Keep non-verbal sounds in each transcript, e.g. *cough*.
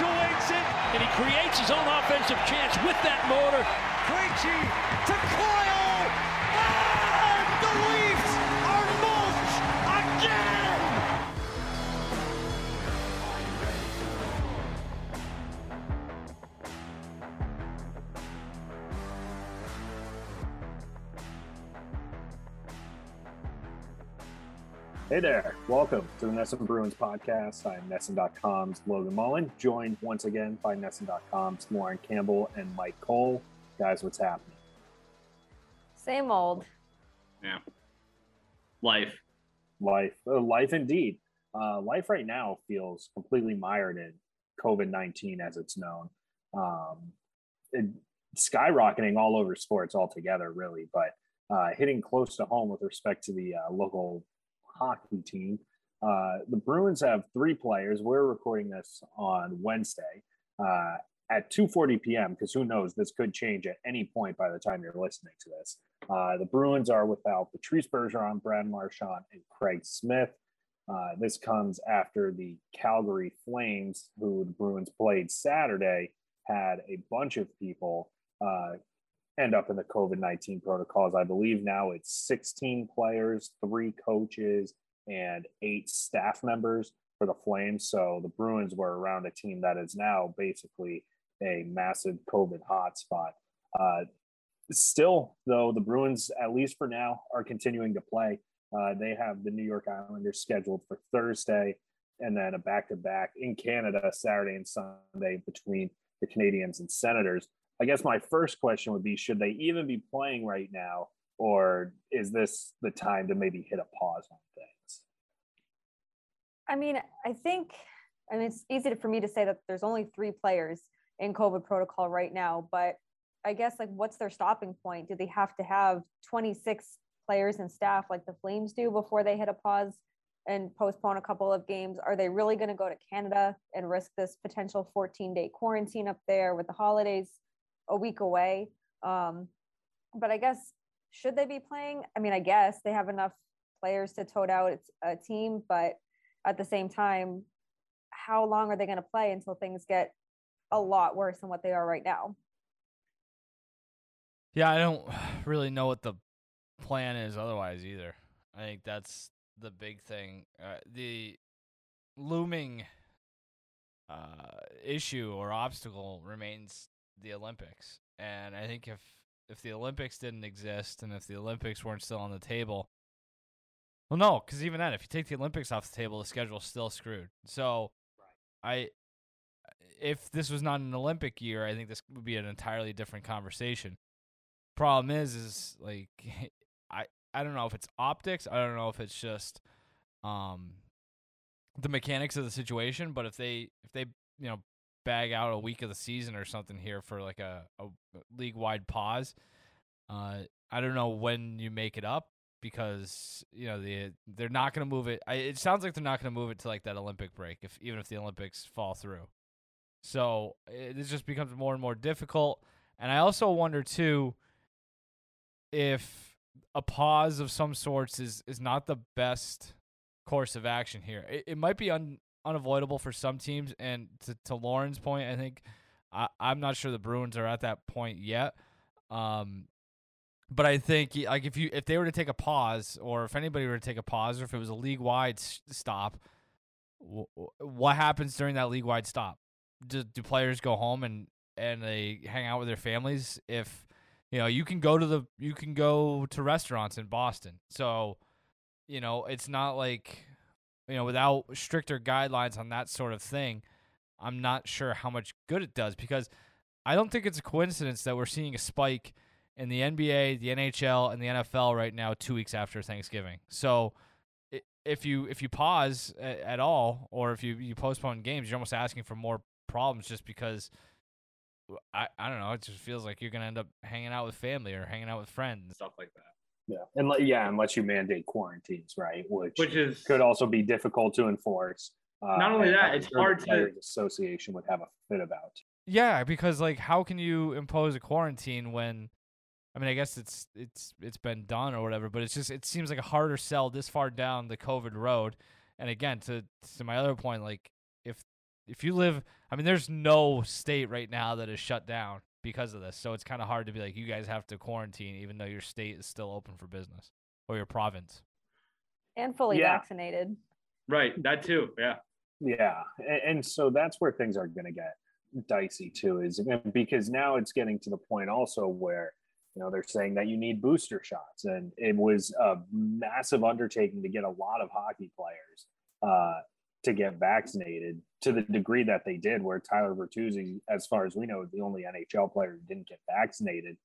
it, and he creates his own offensive chance with that motor. Krejci to Coyle, Hey there. Welcome to the NESN Bruins podcast. I'm NESN.com's Logan Mullen, joined once again by NESN.com's Lauren Campbell and Mike Cole. Guys, what's happening? Same old. Yeah. Life. Life. Uh, life indeed. Uh, life right now feels completely mired in COVID 19 as it's known. Um, it, skyrocketing all over sports altogether, really, but uh, hitting close to home with respect to the uh, local hockey team. Uh, the Bruins have three players. We're recording this on Wednesday uh, at 2:40 p.m. because who knows, this could change at any point by the time you're listening to this. Uh, the Bruins are without Patrice Bergeron, Brad Marchand, and Craig Smith. Uh, this comes after the Calgary Flames, who the Bruins played Saturday, had a bunch of people uh, end up in the COVID 19 protocols. I believe now it's 16 players, three coaches, and eight staff members for the Flames. So the Bruins were around a team that is now basically a massive COVID hotspot. Uh, still, though, the Bruins, at least for now, are continuing to play. Uh, they have the New York Islanders scheduled for Thursday and then a back to back in Canada Saturday and Sunday between the Canadiens and Senators. I guess my first question would be should they even be playing right now, or is this the time to maybe hit a pause on things? I mean, I think, I mean, it's easy for me to say that there's only three players in COVID protocol right now, but I guess like what's their stopping point? Do they have to have 26 players and staff like the Flames do before they hit a pause and postpone a couple of games? Are they really going to go to Canada and risk this potential 14 day quarantine up there with the holidays a week away? Um, but I guess should they be playing? I mean, I guess they have enough players to tote out a team, but at the same time, how long are they going to play until things get a lot worse than what they are right now? Yeah, I don't *sighs* really know what the plan is otherwise either. I think that's the big thing. Uh, the looming uh, issue or obstacle remains the Olympics, and I think if if the Olympics didn't exist and if the Olympics weren't still on the table, well, no, because even then, if you take the Olympics off the table, the schedule's still screwed. So, I if this was not an Olympic year, I think this would be an entirely different conversation. Problem is, is like *laughs* I I don't know if it's optics. I don't know if it's just um the mechanics of the situation. But if they if they you know bag out a week of the season or something here for like a, a league wide pause, uh I don't know when you make it up because you know the they're not going to move it. I, it sounds like they're not going to move it to like that Olympic break if even if the Olympics fall through. So it, it just becomes more and more difficult. And I also wonder too if a pause of some sorts is is not the best course of action here. It, it might be un, unavoidable for some teams, and to, to Lauren's point, I think I, I'm not sure the Bruins are at that point yet. Um, but I think like if you if they were to take a pause, or if anybody were to take a pause, or if it was a league wide stop, w- what happens during that league wide stop? Do, do players go home and and they hang out with their families? If you know, you can go to the you can go to restaurants in Boston, so you know it's not like you know without stricter guidelines on that sort of thing. I'm not sure how much good it does because I don't think it's a coincidence that we're seeing a spike in the NBA, the NHL, and the NFL right now, two weeks after Thanksgiving. So if you if you pause at all, or if you you postpone games, you're almost asking for more problems just because. I, I don't know. It just feels like you're gonna end up hanging out with family or hanging out with friends stuff like that. Yeah, and yeah, unless you mandate quarantines, right? Which which is could also be difficult to enforce. Uh, not only that, it's hard to association would have a fit about. Yeah, because like, how can you impose a quarantine when I mean, I guess it's it's it's been done or whatever, but it's just it seems like a harder sell this far down the COVID road. And again, to to my other point, like if if you live, I mean, there's no state right now that is shut down because of this. So it's kind of hard to be like, you guys have to quarantine, even though your state is still open for business or your province. And fully Yeah. vaccinated. Right. That too. Yeah. Yeah, and, and so that's where things are going to get dicey too, is because now it's getting to the point also where you know they're saying that you need booster shots, and it was a massive undertaking to get a lot of hockey players uh, to get vaccinated to the degree that they did. Where Tyler Bertuzzi, as far as we know, is the only NHL player who didn't get vaccinated.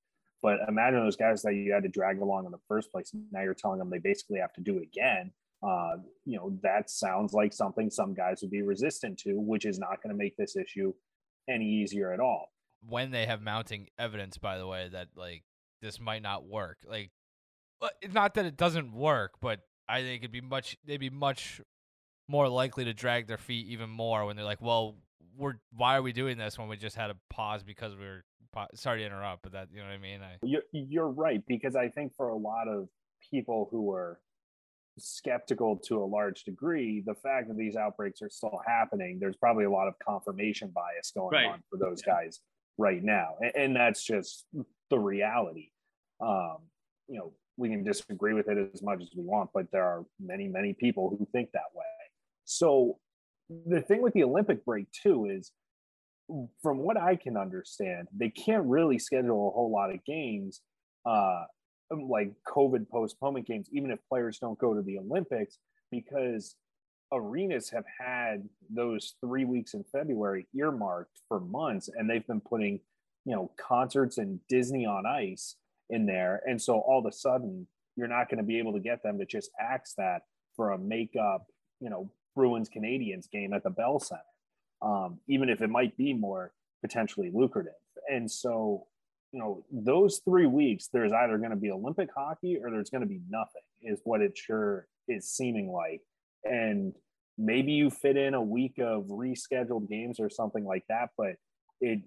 But imagine those guys that you had to drag along in the first place. Now you're telling them they basically have to do it again uh, you know, that sounds like something some guys would be resistant to, which is not going to make this issue any easier at all. When they have mounting evidence, by the way, that like this might not work. Like, it's not that it doesn't work, but I think it'd be much. They'd be much more likely to drag their feet even more when they're like, "Well, we're why are we doing this when we just had a pause because we were." Sorry to interrupt, but that you know what I mean. I, You're, you're right, because I think for a lot of people who are skeptical to a large degree, the fact that these outbreaks are still happening, there's probably a lot of confirmation bias going Right. on for those guys right now. And, and that's just the reality. Um, you know, we can disagree with it as much as we want, but there are many, many people who think that way. So the thing with the Olympic break too is from what I can understand, they can't really schedule a whole lot of games uh like COVID postponement games, even if players don't go to the Olympics, because arenas have had those three weeks in February earmarked for months, and they've been putting, you know, concerts and Disney on Ice in there, and so all of a sudden you're not going to be able to get them to just axe that for a makeup, you know, Bruins Canadiens game at the Bell Center, um, even if it might be more potentially lucrative, and so you know, those three weeks, there's either going to be Olympic hockey or there's going to be nothing, is what it sure is seeming like. And maybe you fit in a week of rescheduled games or something like that, but it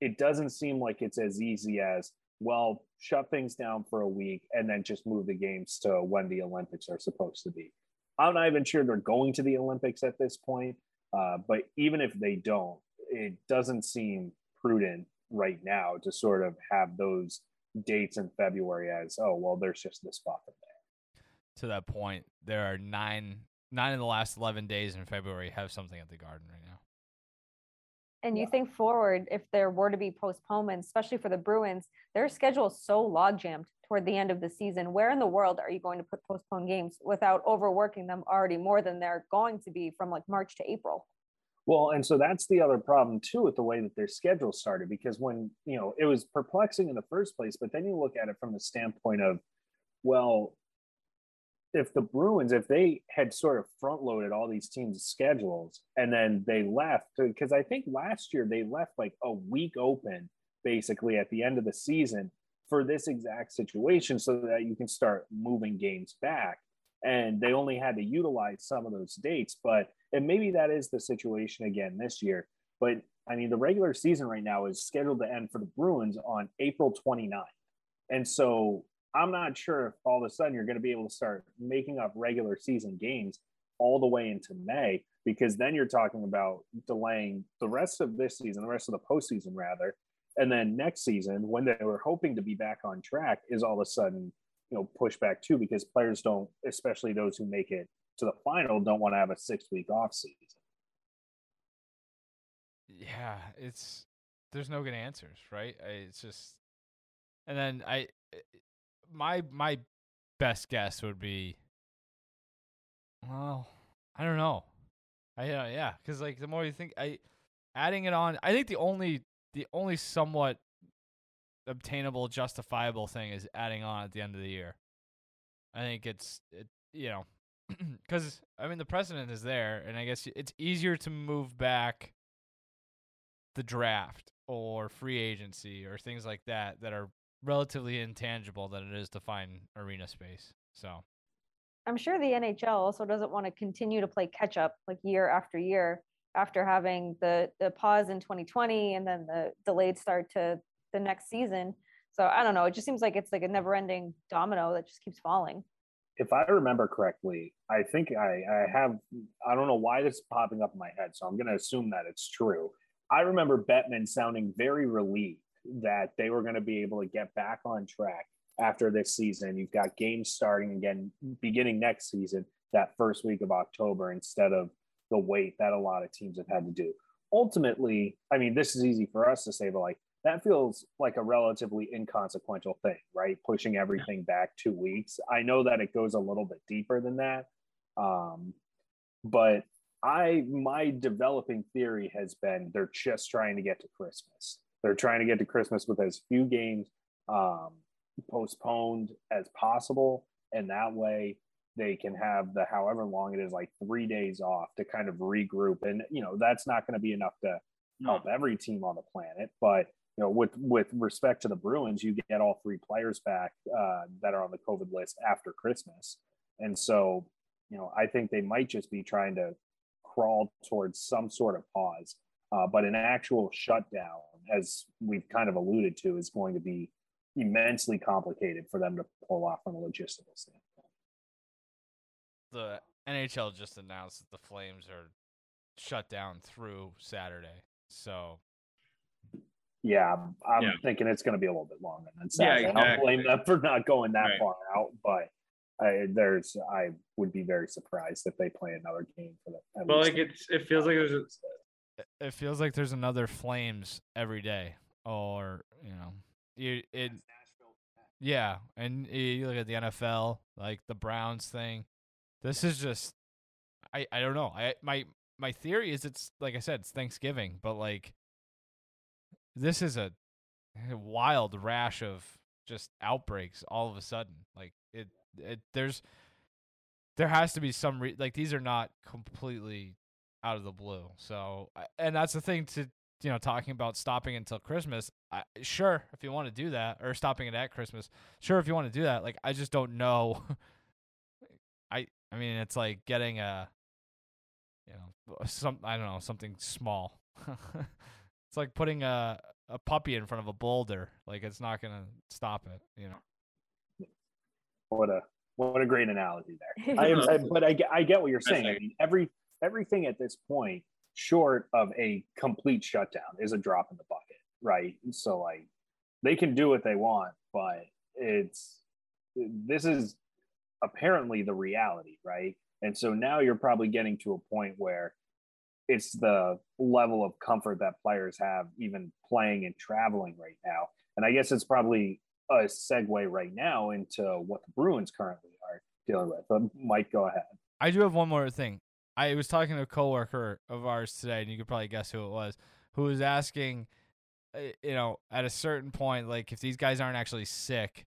it doesn't seem like it's as easy as well shut things down for a week and then just move the games to when the Olympics are supposed to be. I'm not even sure they're going to the Olympics at this point, uh, but even if they don't, it doesn't seem prudent right now to sort of have those dates in February as oh well there's just this buffer there. to that point, there are nine nine of the last eleven days in February have something at the Garden right now. And you Yeah. think forward, if there were to be postponements, especially for the Bruins, their schedule is so log jammed toward the end of the season. Where in the world are you going to put postponed games without overworking them already more than they're going to be from like March to April? Well, and so that's the other problem too with the way that their schedule started because when you know it was perplexing in the first place, but then you look at it from the standpoint of, well, if the Bruins, if they had sort of front loaded all these teams' schedules and then they left, because I think last year they left like a week open basically at the end of the season for this exact situation so that you can start moving games back. And they only had to utilize some of those dates, but and maybe that is the situation again this year. But I mean, the regular season right now is scheduled to end for the Bruins on April 29th. And so I'm not sure if all of a sudden you're going to be able to start making up regular season games all the way into May, because then you're talking about delaying the rest of this season, the rest of the postseason, rather. And then next season, when they were hoping to be back on track, is all of a sudden, you know, pushed back too, because players don't, especially those who make it to the final, don't want to have a six week off season. Yeah, it's there's no good answers, right? It's just, and then I, eh, my my best guess would be, well, I don't know, I uh, yeah, because like the more you think, I adding it on, I think the only the only somewhat obtainable, justifiable thing is adding on at the end of the year. I think it's it, you know, *clears throat* because I mean the precedent is there, and I guess it's easier to move back the draft or free agency or things like that that are relatively intangible than it is to find arena space. So I'm sure the NHL also doesn't want to continue to play catch up like year after year after having the the pause in 2020 and then the delayed start to the next season. So I don't know. It just seems like it's like a never ending domino that just keeps falling. if I remember correctly, I think I, I have, I don't know why this is popping up in my head. So I'm going to assume that it's true. I remember Bettman sounding very relieved that they were going to be able to get back on track after this season. You've got games starting again, beginning next season, that first week of October, instead of the weight that a lot of teams have had to do. Ultimately, I mean, this is easy for us to say, but like that feels like a relatively inconsequential thing, right? Pushing everything back two weeks. I know that it goes a little bit deeper than that. Um, but I, my developing theory has been they're just trying to get to Christmas. They're trying to get to Christmas with as few games um, postponed as possible. And that way they can have the however long it is, like three days off to kind of regroup. And, you know, that's not going to be enough to help every team on the planet. But, you know, with with respect to the Bruins, you get all three players back uh, that are on the COVID list after Christmas. And so, you know, I think they might just be trying to crawl towards some sort of pause. Uh, but an actual shutdown, as we've kind of alluded to, is going to be immensely complicated for them to pull off from a logistical standpoint. The NHL just announced that the Flames are shut down through Saturday. So yeah, I'm, I'm Yeah. thinking it's going to be a little bit longer than Yeah, Saturday. I don't blame them for not going that Right. far out, but I, there's I would be very surprised if they play another game for the. at But like it's it feels like there's a, it- it feels like there's another Flames every day, or you know, you it. Yeah, and you look at the NFL, like the Browns thing. This is just, I I don't know. I my my theory is it's like I said, it's Thanksgiving, but like, this is a, a wild rash of just outbreaks all of a sudden. Like it it there's there has to be some re- like these are not completely out of the blue. So and that's the thing to you know talking about stopping until Christmas. I, sure, if you want to do that, or stopping it at Christmas. Sure, if you want to do that. Like I just don't know. *laughs* I I mean, it's like getting a you know some I don't know something small. *laughs* it's like putting a a puppy in front of a boulder. Like it's not gonna stop it. You know. what a what a great analogy there. *laughs* I, I, but I, get- I get what you're saying. I mean, every everything at this point, short of a complete shutdown, is a drop in the bucket, right? So like, they can do what they want, but it's this is apparently the reality, right? And so now you're probably getting to a point where it's the level of comfort that players have even playing and traveling right now. And I guess it's probably a segue right now into what the Bruins currently are dealing with. But Mike, go ahead. I do have one more thing. I was talking to a coworker of ours today, and you could probably guess who it was, who was asking, uh, you know, at a certain point, like if these guys aren't actually sick,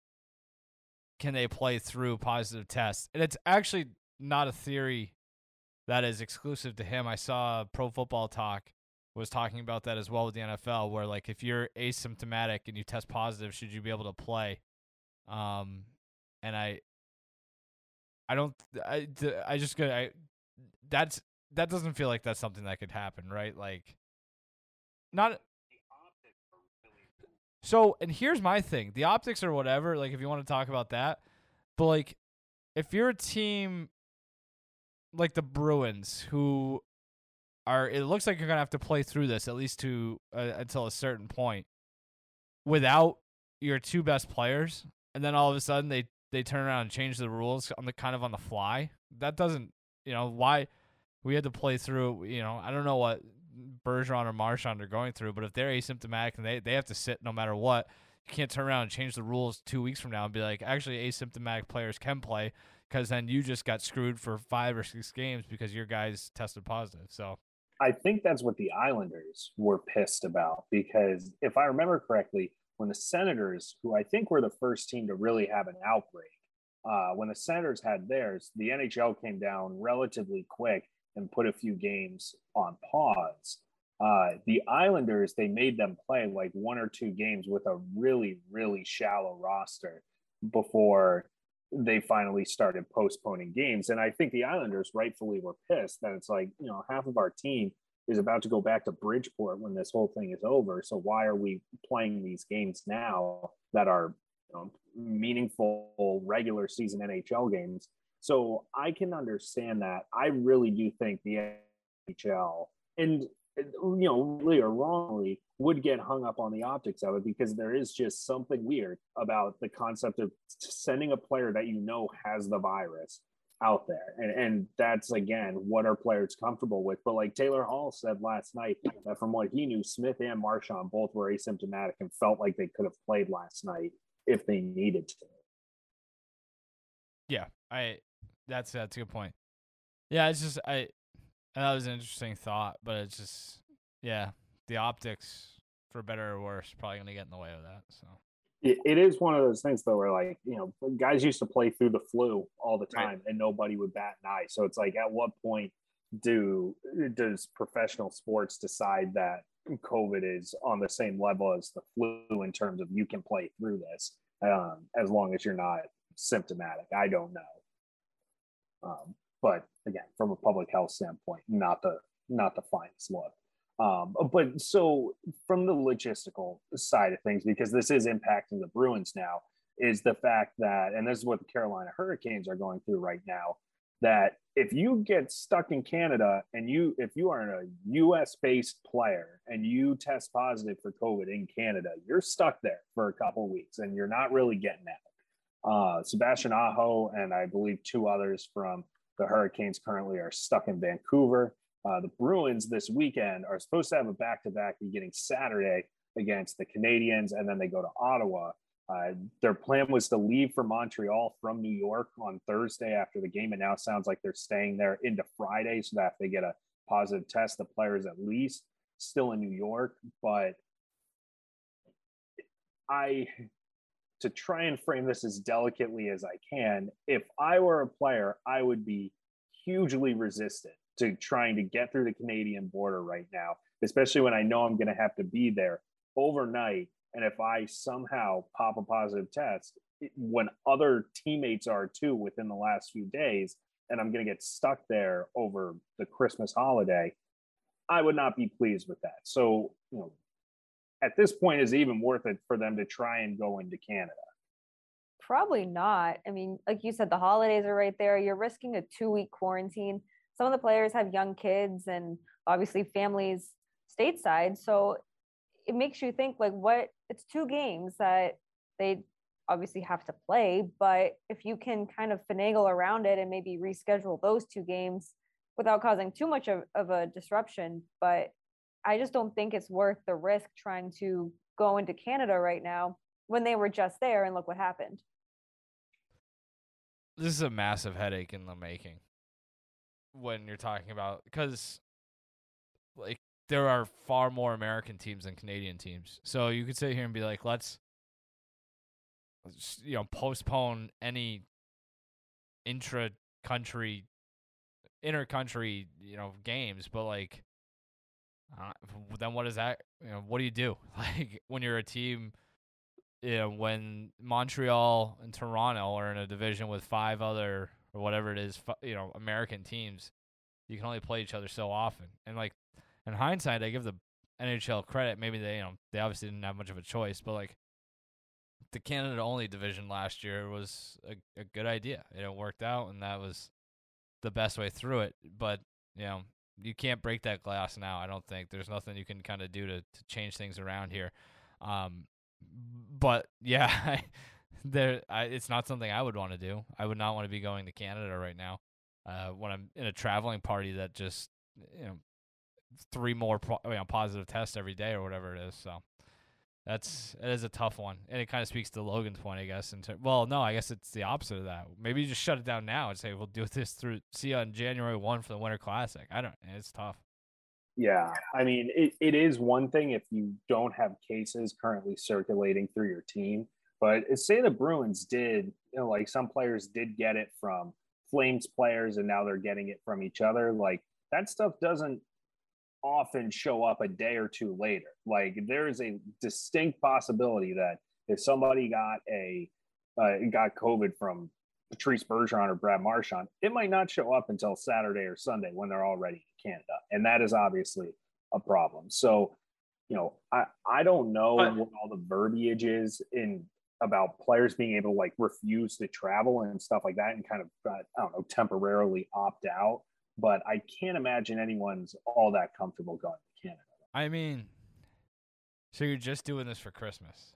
can they play through positive tests? And it's actually not a theory that is exclusive to him. I saw Pro Football Talk was talking about that as well with the NFL, where like if you're asymptomatic and you test positive, should you be able to play? Um, and I, I don't, I, I just go, I, that's that doesn't feel like that's something that could happen, right? Like, not. So, and here's my thing: the optics or whatever. Like, if you want to talk about that, but like, if you're a team like the Bruins, who are, it looks like you're gonna have to play through this at least to uh, until a certain point, without your two best players, and then all of a sudden they they turn around and change the rules on the kind of on the fly. That doesn't, you know, why we had to play through. You know, I don't know what Bergeron or Marchand are going through, but if they're asymptomatic and they they have to sit no matter what, you can't turn around and change the rules two weeks from now and be like, actually, asymptomatic players can play because then you just got screwed for five or six games because your guys tested positive. So I think that's what the Islanders were pissed about because if I remember correctly, when the Senators, who I think were the first team to really have an outbreak, uh, when the Senators had theirs, the NHL came down relatively quick and put a few games on pause. Uh, the Islanders, they made them play like one or two games with a really, really shallow roster before they finally started postponing games. And I think the Islanders rightfully were pissed that it's like, you know, half of our team is about to go back to Bridgeport when this whole thing is over. So why are we playing these games now that are you know, meaningful regular season NHL games. So I can understand that. I really do think the NHL and you know, really or wrongly, would get hung up on the optics of it because there is just something weird about the concept of sending a player that you know has the virus out there. And, and that's again what are players comfortable with. But like Taylor Hall said last night, that from what he knew, Smith and Marchand both were asymptomatic and felt like they could have played last night if they needed to. Yeah, I that's that's a good point. Yeah, it's just I that was an interesting thought, but it's just yeah, the optics for better or worse probably going to get in the way of that. So it, it is one of those things though where like you know guys used to play through the flu all the time right. and nobody would bat an eye. So it's like at what point do does professional sports decide that COVID is on the same level as the flu in terms of you can play through this um, as long as you're not symptomatic? I don't know. Um, but again, from a public health standpoint, not the not the finest look. Um, but so from the logistical side of things, because this is impacting the Bruins now, is the fact that, and this is what the Carolina Hurricanes are going through right now, that if you get stuck in Canada and you, if you are a US based player and you test positive for COVID in Canada, you're stuck there for a couple weeks and you're not really getting out. Uh, Sebastian Aho and I believe two others from the Hurricanes currently are stuck in Vancouver. Uh, the Bruins this weekend are supposed to have a back to back beginning Saturday against the Canadiens, and then they go to Ottawa. Uh, their plan was to leave for Montreal from New York on Thursday after the game, and now sounds like they're staying there into Friday so that if they get a positive test, the players at least still in New York. But I, to try and frame this as delicately as I can, if I were a player, I would be hugely resistant to trying to get through the Canadian border right now, especially when I know I'm going to have to be there overnight. And if I somehow pop a positive test, when other teammates are too within the last few days, and I'm going to get stuck there over the Christmas holiday, I would not be pleased with that. So, you know, at this point, is even worth it for them to try and go into Canada? Probably not. I mean, like you said, the holidays are right there. You're risking a two week quarantine some of the players have young kids and obviously families stateside. So it makes you think like what it's two games that they obviously have to play, but if you can kind of finagle around it and maybe reschedule those two games without causing too much of, of a disruption, but I just don't think it's worth the risk trying to go into Canada right now when they were just there and look what happened. This is a massive headache in the making when you're talking about because like there are far more American teams than Canadian teams. So you could sit here and be like, let's, you know, postpone any intra country, inter country, you know, games. But like, uh, then what is that? You know, what do you do? *laughs* Like when you're a team, you know, when Montreal and Toronto are in a division with five other or whatever it is, you know, American teams, you can only play each other so often. And like in hindsight, I give the NHL credit. Maybe they, you know, they obviously didn't have much of a choice, but like the Canada only division last year was a, a good idea. It worked out, and that was the best way through it. But you know, you can't break that glass now. I don't think there's nothing you can kind of do to to change things around here. Um, but *laughs* yeah, I, there I, it's not something I would want to do. I would not want to be going to Canada right now uh, when I'm in a traveling party that just you know three more pro- you know, positive tests every day or whatever it is. So that's it is a tough one, and it kind of speaks to Logan's point, I guess. In ter- well, no, I guess it's the opposite of that. Maybe you just shut it down now and say we'll do this through see you on January one for the Winter Classic. I don't. It's tough. Yeah, I mean, it, it is one thing if you don't have cases currently circulating through your team but say the Bruins did, you know, like some players did get it from Flames players and now they're getting it from each other. Like that stuff doesn't often show up a day or two later. Like there's a distinct possibility that if somebody got a uh, got COVID from Patrice Bergeron or Brad Marchand, it might not show up until Saturday or Sunday when they're already in Canada, and that is obviously a problem. So, you know, I I don't know what all the verbiage is in about players being able to like refuse to travel and stuff like that and kind of uh, I don't know temporarily opt out. But I can't imagine anyone's all that comfortable going to Canada. I mean, so you're just doing this for Christmas?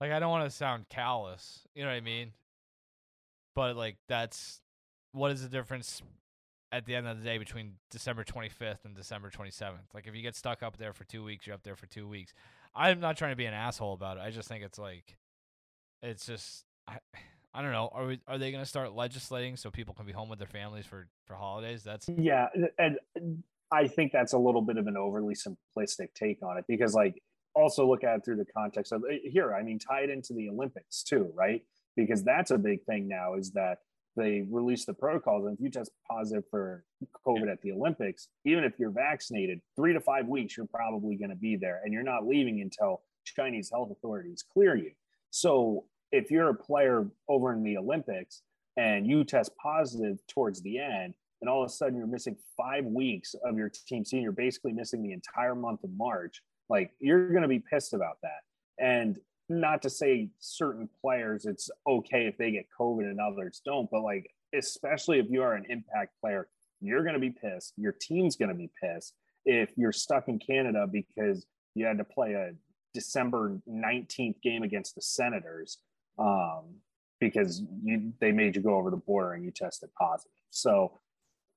Like, I don't want to sound callous, you know what I mean? But like, that's what is the difference at the end of the day between December 25th and December 27th? Like, if you get stuck up there for two weeks, you're up there for two weeks. I'm not trying to be an asshole about it. I just think it's like, it's just, I, I don't know. Are we, are they going to start legislating so people can be home with their families for for holidays? That's yeah, and I think that's a little bit of an overly simplistic take on it because like also look at it through the context of eh, here. I mean, tie it into the Olympics too, right? Because that's a big thing now is that they release the protocols and if you test positive for covid at the olympics even if you're vaccinated three to five weeks you're probably going to be there and you're not leaving until chinese health authorities clear you so if you're a player over in the olympics and you test positive towards the end and all of a sudden you're missing five weeks of your team season you're basically missing the entire month of march. Like you're going to be pissed about that. And not to say certain players it's okay if they get COVID and others don't, but like especially if you are an impact player, you're going to be pissed. Your team's going to be pissed if you're stuck in Canada because you had to play a December 19th game against the Senators um, because you they made you go over the border and you tested positive. So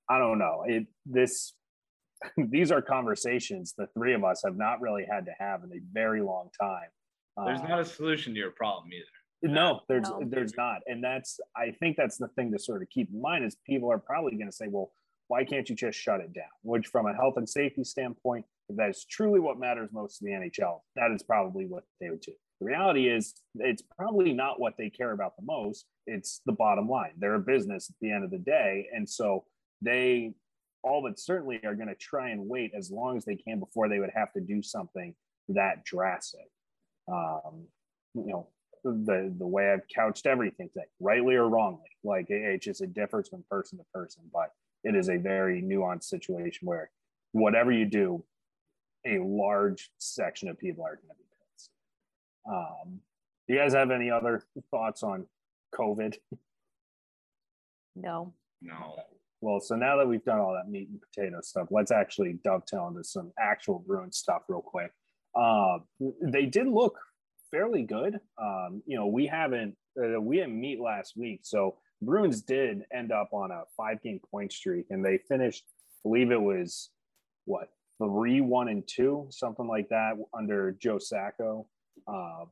I don't know. It this *laughs* these are conversations the three of us have not really had to have in a very long time there's uh, not a solution to your problem either. no, there's No. there's not, and that's I think that's the thing to sort of keep in mind is people are probably going to say, well, why can't you just shut it down? Which, from a health and safety standpoint, if that is truly what matters most to the NHL, that is probably what they would do. The reality is, it's probably not what they care about the most. It's the bottom line. They're a business at the end of the day, and so they all but certainly are going to try and wait as long as they can before they would have to do something that drastic um, you know, the the way I've couched everything today, rightly or wrongly. Like it, just it differs from person to person, but it is a very nuanced situation where whatever you do, a large section of people are going to be. Um, do you guys have any other thoughts on COVID? No. No. Well, so now that we've done all that meat and potato stuff, let's actually dovetail into some actual Bruins stuff real quick. Uh, they did look fairly good. Um, you know, we haven't uh, we didn't meet last week, so Bruins did end up on a five game point streak, and they finished. I believe it was what three, one, and two, something like that under Joe Sacco. Uh,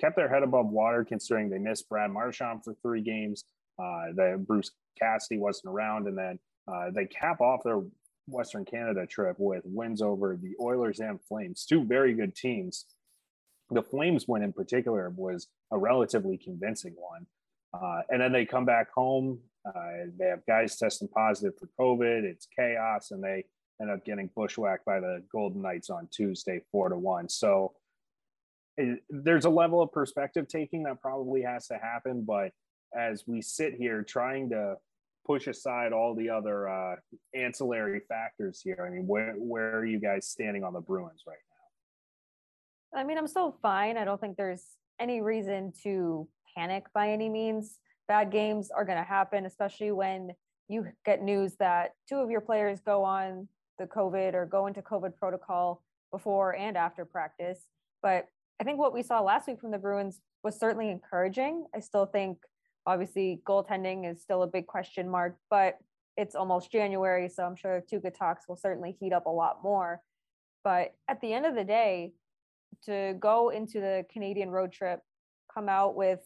kept their head above water considering they missed Brad Marchand for three games. Uh, the Bruce Cassidy wasn't around, and then uh, they cap off their Western Canada trip with wins over the Oilers and Flames, two very good teams. The Flames win in particular was a relatively convincing one. Uh, and then they come back home. Uh, they have guys testing positive for COVID. It's chaos, and they end up getting bushwhacked by the Golden Knights on Tuesday, four to one. So there's a level of perspective taking that probably has to happen. But as we sit here trying to push aside all the other uh, ancillary factors here, I mean, where where are you guys standing on the Bruins right now? I mean, I'm still fine. I don't think there's any reason to panic by any means. Bad games are going to happen, especially when you get news that two of your players go on the COVID or go into COVID protocol before and after practice. But I think what we saw last week from the Bruins was certainly encouraging. I still think, obviously, goaltending is still a big question mark, but it's almost January. So I'm sure Tuukka talks will certainly heat up a lot more. But at the end of the day, to go into the Canadian road trip, come out with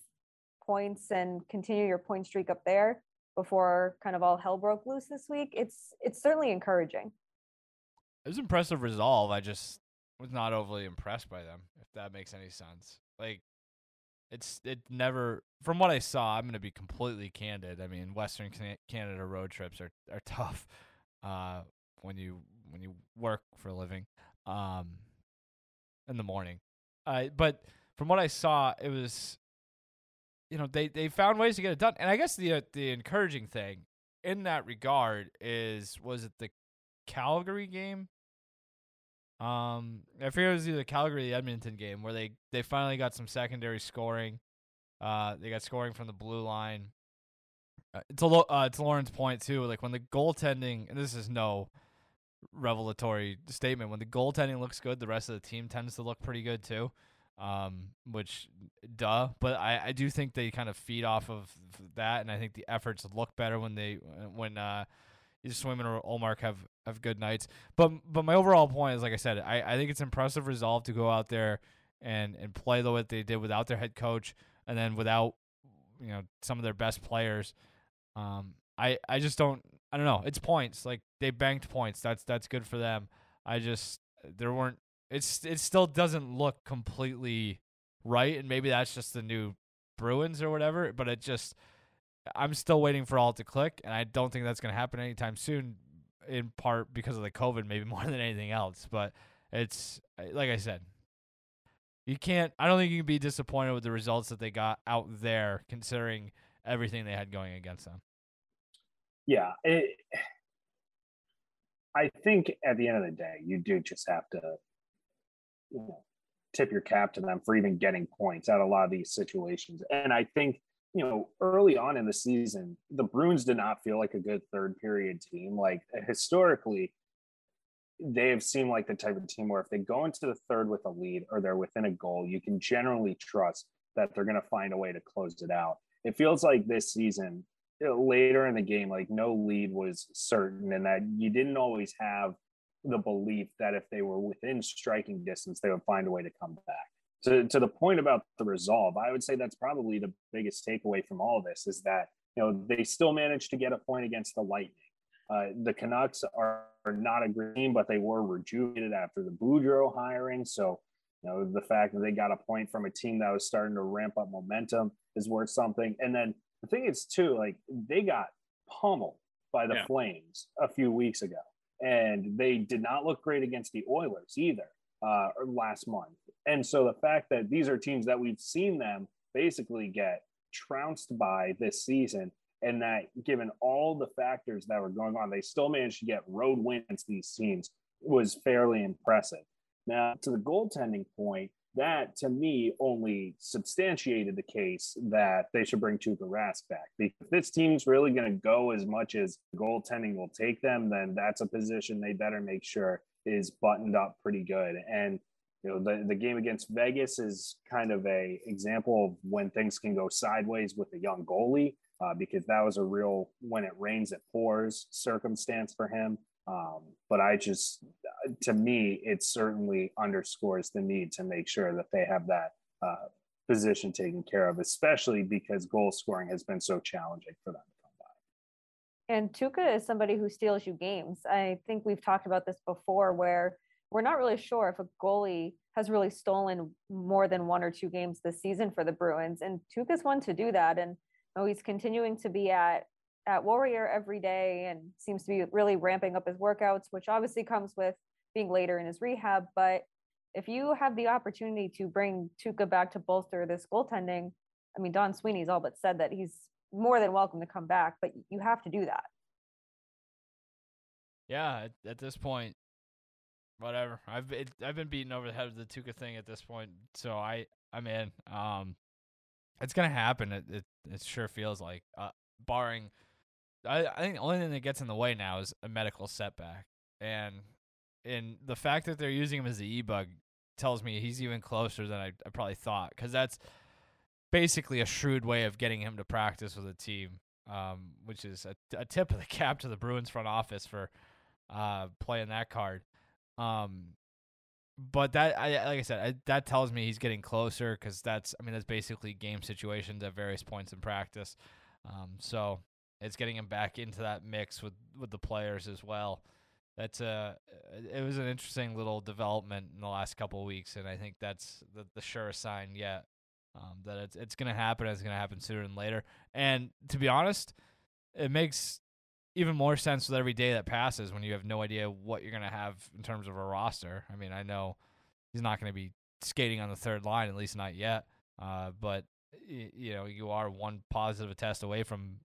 points and continue your point streak up there before kind of all hell broke loose this week, it's it's certainly encouraging. It was impressive resolve. I just was not overly impressed by them, if that makes any sense. Like it's it never from what I saw, I'm going to be completely candid. I mean, Western Can- Canada road trips are are *laughs* tough uh when you when you work for a living um in the morning. Uh but from what I saw, it was you know, they they found ways to get it done. And I guess the uh, the encouraging thing in that regard is was it the Calgary game Um, I forget it was either the Calgary the Edmonton game where they they finally got some secondary scoring. Uh, they got scoring from the blue line. Uh, to uh, to Lauren's point too, like when the goaltending, and this is no revelatory statement. When the goaltending looks good, the rest of the team tends to look pretty good too. Um, which, duh. But I, I do think they kind of feed off of that, and I think the efforts look better when they when uh, Swayman or Ullmark have have good nights. But but my overall point is, like I said, I, I think it's impressive resolve to go out there and and play the way they did without their head coach, and then without you know some of their best players. Um, I I just don't I don't know. It's points. Like they banked points. That's that's good for them. I just there weren't. It's it still doesn't look completely right, and maybe that's just the new Bruins or whatever. But it just I'm still waiting for all to click, and I don't think that's going to happen anytime soon. In part because of the COVID, maybe *laughs* more than anything else. But it's uh, like I said, you can't. I don't think you can be disappointed with the results that they got out there, considering everything they had going against them yeah, it, I think at the end of the day, you do just have to you know, tip your cap to them for even getting points out of a lot of these situations. And I think, you know, early on in the season, the Bruins did not feel like a good third period team. Like historically, they have seemed like the type of team where if they go into the third with a lead or they're within a goal, you can generally trust that they're going to find a way to close it out. It feels like this season, later in the game, like no lead was certain, and that you didn't always have the belief that if they were within striking distance, they would find a way to come back. To, to the point about the resolve, I would say that's probably the biggest takeaway from all this is that you know they still managed to get a point against the Lightning. Uh, the Canucks are, are not a team, but they were rejuvenated after the Boudreau hiring. So, you know, the fact that they got a point from a team that was starting to ramp up momentum is worth something. And then the thing is too like they got pummeled by the yeah. flames a few weeks ago and they did not look great against the oilers either uh, last month and so the fact that these are teams that we've seen them basically get trounced by this season and that given all the factors that were going on they still managed to get road wins these teams was fairly impressive now to the goaltending point that to me only substantiated the case that they should bring Tuukka Rask back. If this team's really going to go as much as goaltending will take them, then that's a position they better make sure is buttoned up pretty good. And you know, the, the game against Vegas is kind of a example of when things can go sideways with a young goalie, uh, because that was a real when it rains it pours circumstance for him. Um, but I just, to me, it certainly underscores the need to make sure that they have that uh, position taken care of, especially because goal scoring has been so challenging for them. And Tuukka is somebody who steals you games. I think we've talked about this before, where we're not really sure if a goalie has really stolen more than one or two games this season for the Bruins. And Tuukka's one to do that. And oh, he's continuing to be at at Warrior every day and seems to be really ramping up his workouts, which obviously comes with being later in his rehab. But if you have the opportunity to bring Tuukka back to bolster this goaltending, I mean, Don Sweeney's all but said that he's more than welcome to come back, but you have to do that. Yeah, at, this point, whatever. I've it, I've been beaten over the head with the Tuukka thing at this point, so I I'm in. Um, it's gonna happen. It it, it sure feels like, uh, barring I, I think the only thing that gets in the way now is a medical setback, and and the fact that they're using him as the e bug tells me he's even closer than I, I probably thought because that's basically a shrewd way of getting him to practice with a team, um, which is a, a tip of the cap to the Bruins front office for uh, playing that card. Um, but that I like I said I, that tells me he's getting closer because that's I mean that's basically game situations at various points in practice. Um, so it's getting him back into that mix with with the players as well. That's a it was an interesting little development in the last couple weeks, and I think that's the, the surest sign yet um, that it's it's going to happen. It's going to happen sooner than later. And to be honest, it makes even more sense with every day that passes when you have no idea what you're going to have in terms of a roster. I mean, I know he's not going to be skating on the third line, at least not yet. Uh, but you know, you are one positive test away from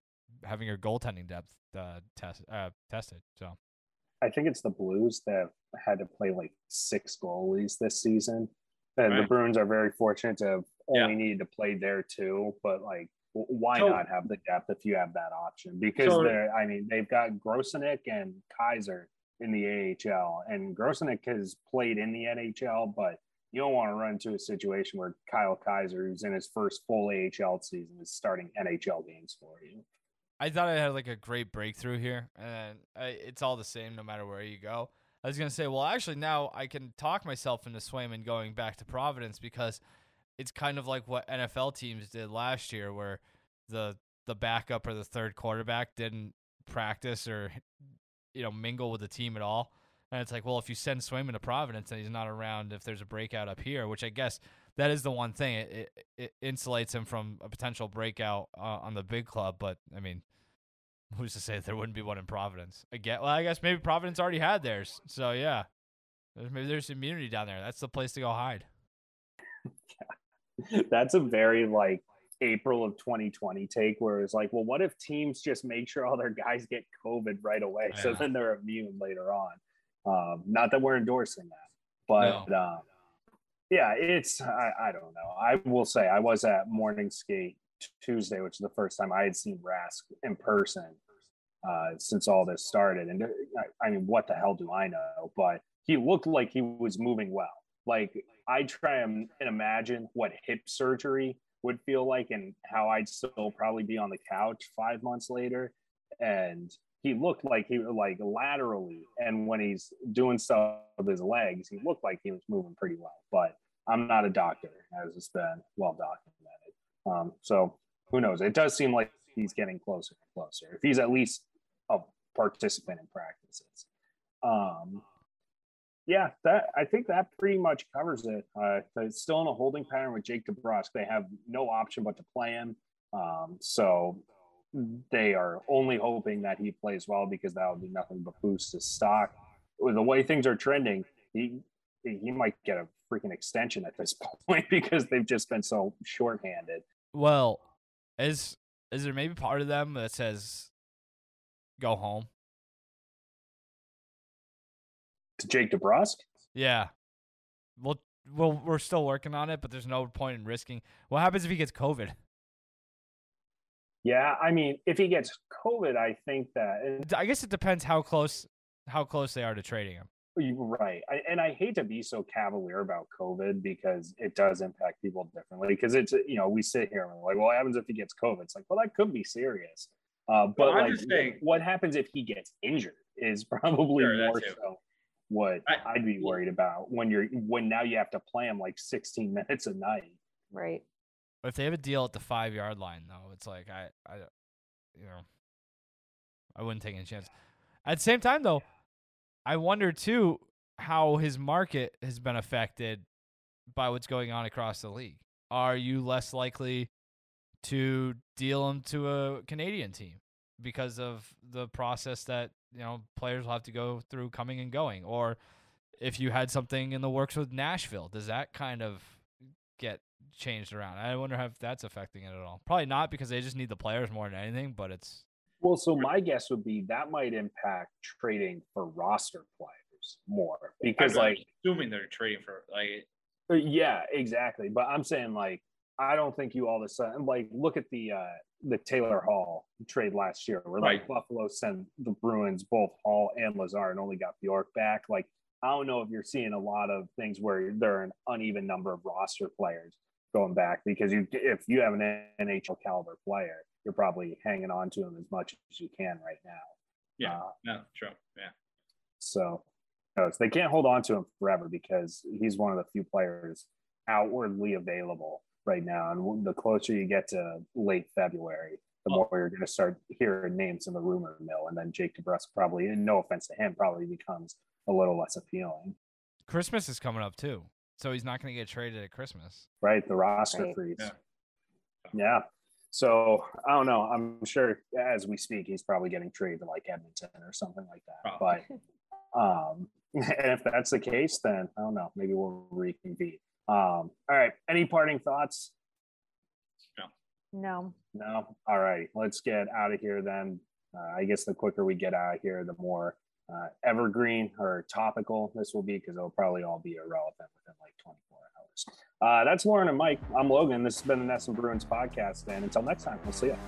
having your goaltending depth uh, test uh, tested. So I think it's the Blues that had to play like six goalies this season. And right. the Bruins are very fortunate to have only yeah. needed to play there too. But like, why so, not have the depth if you have that option? Because so, they're, I mean, they've got Grosenick and Keyser in the AHL, and Grosenick has played in the NHL, but you don't want to run into a situation where Kyle Keyser, who's in his first full AHL season, is starting NHL games for you. I thought I had like a great breakthrough here, and I, it's all the same no matter where you go. I was gonna say, well, actually, now I can talk myself into Swayman going back to Providence because it's kind of like what NFL teams did last year, where the the backup or the third quarterback didn't practice or you know mingle with the team at all. And it's like, well, if you send Swayman to Providence and he's not around, if there's a breakout up here, which I guess that is the one thing it, it, it insulates him from a potential breakout uh, on the big club. But I mean, *laughs* who's to say there wouldn't be one in Providence? Again, well, I guess maybe Providence already had theirs. So yeah, there's, maybe there's immunity down there. That's the place to go hide. yeah. *laughs* That's a very like April of 2020 take where it's like, well, what if teams just make sure all their guys get COVID right away, yeah. so then they're immune later on? Um, not that we're endorsing that, but no. um, yeah, it's I, I don't know. I will say I was at morning skate Tuesday, which is the first time I had seen Rask in person uh, since all this started. And I, I mean, what the hell do I know? But he looked like he was moving well. Like I try and imagine what hip surgery would feel like and how I'd still probably be on the couch five months later. And he looked like he like laterally, and when he's doing stuff with his legs, he looked like he was moving pretty well. But I'm not a doctor, as it's been well documented. Um, so who knows? It does seem like he's getting closer and closer. If he's at least a participant in practices. Um, yeah, that I think that pretty much covers it. Uh, it's still in a holding pattern with Jake DeBrusk. They have no option but to play him. Um, so they are only hoping that he plays well because that would be nothing but boost his stock. With the way things are trending, he he might get a freaking extension at this *laughs* point because they've just been so shorthanded. Well, is is there maybe part of them that says go home? To Jake DeBrusk? Yeah. Well, well, we're still working on it, but there's no point in risking. What happens if he gets COVID? Yeah, I mean, if he gets COVID, I think that. I guess it depends how close how close they are to trading him. Right, I, and I hate to be so cavalier about COVID because it does impact people differently. Because it's you know we sit here and we're like, well, what happens if he gets COVID? It's like, well, that could be serious. Uh, but well, like, saying, what happens if he gets injured is *laughs* probably sure, more so what I, would be worried about when you're when now you have to play him like 16 *laughs* minutes a night. Right. But if they have a deal at the five yard line, though, it's like I, I, you know, I wouldn't take any chance. At the same time, though, I wonder too how his market has been affected by what's going on across the league. Are you less likely to deal him to a Canadian team because of the process that you know players will have to go through coming and going, or if you had something in the works with Nashville, does that kind of get changed around. I wonder if that's affecting it at all. Probably not because they just need the players more than anything, but it's well, so my guess would be that might impact trading for roster players more because I'm like assuming they're trading for like uh, yeah, exactly. But I'm saying like I don't think you all of a sudden like look at the uh the Taylor Hall trade last year where like right. Buffalo sent the Bruins both Hall and Lazar and only got Bjork back. Like I don't know if you're seeing a lot of things where there are an uneven number of roster players going back because you if you have an NHL caliber player, you're probably hanging on to him as much as you can right now. Yeah, uh, no, true. Yeah. So, no, they can't hold on to him forever because he's one of the few players outwardly available right now. And the closer you get to late February, the more you're going to start hearing names in the rumor mill. And then Jake DeBrusk probably, and no offense to him, probably becomes a little less appealing. Christmas is coming up too. So he's not going to get traded at Christmas. Right. The roster right. freeze. Yeah. yeah. So I don't know. I'm sure as we speak, he's probably getting traded to like Edmonton or something like that. But um, *laughs* and if that's the case, then I don't know. Maybe we'll reconvene. Um, all right. Any parting thoughts? No. No. No. All right. Let's get out of here then. uh, I guess the quicker we get out of here, the more uh, evergreen or topical this will be because it'll probably all be irrelevant within like 24 hours. Uh, that's Lauren and Mike. I'm Logan. This has been the NESN Bruins podcast. And until next time, we'll see you.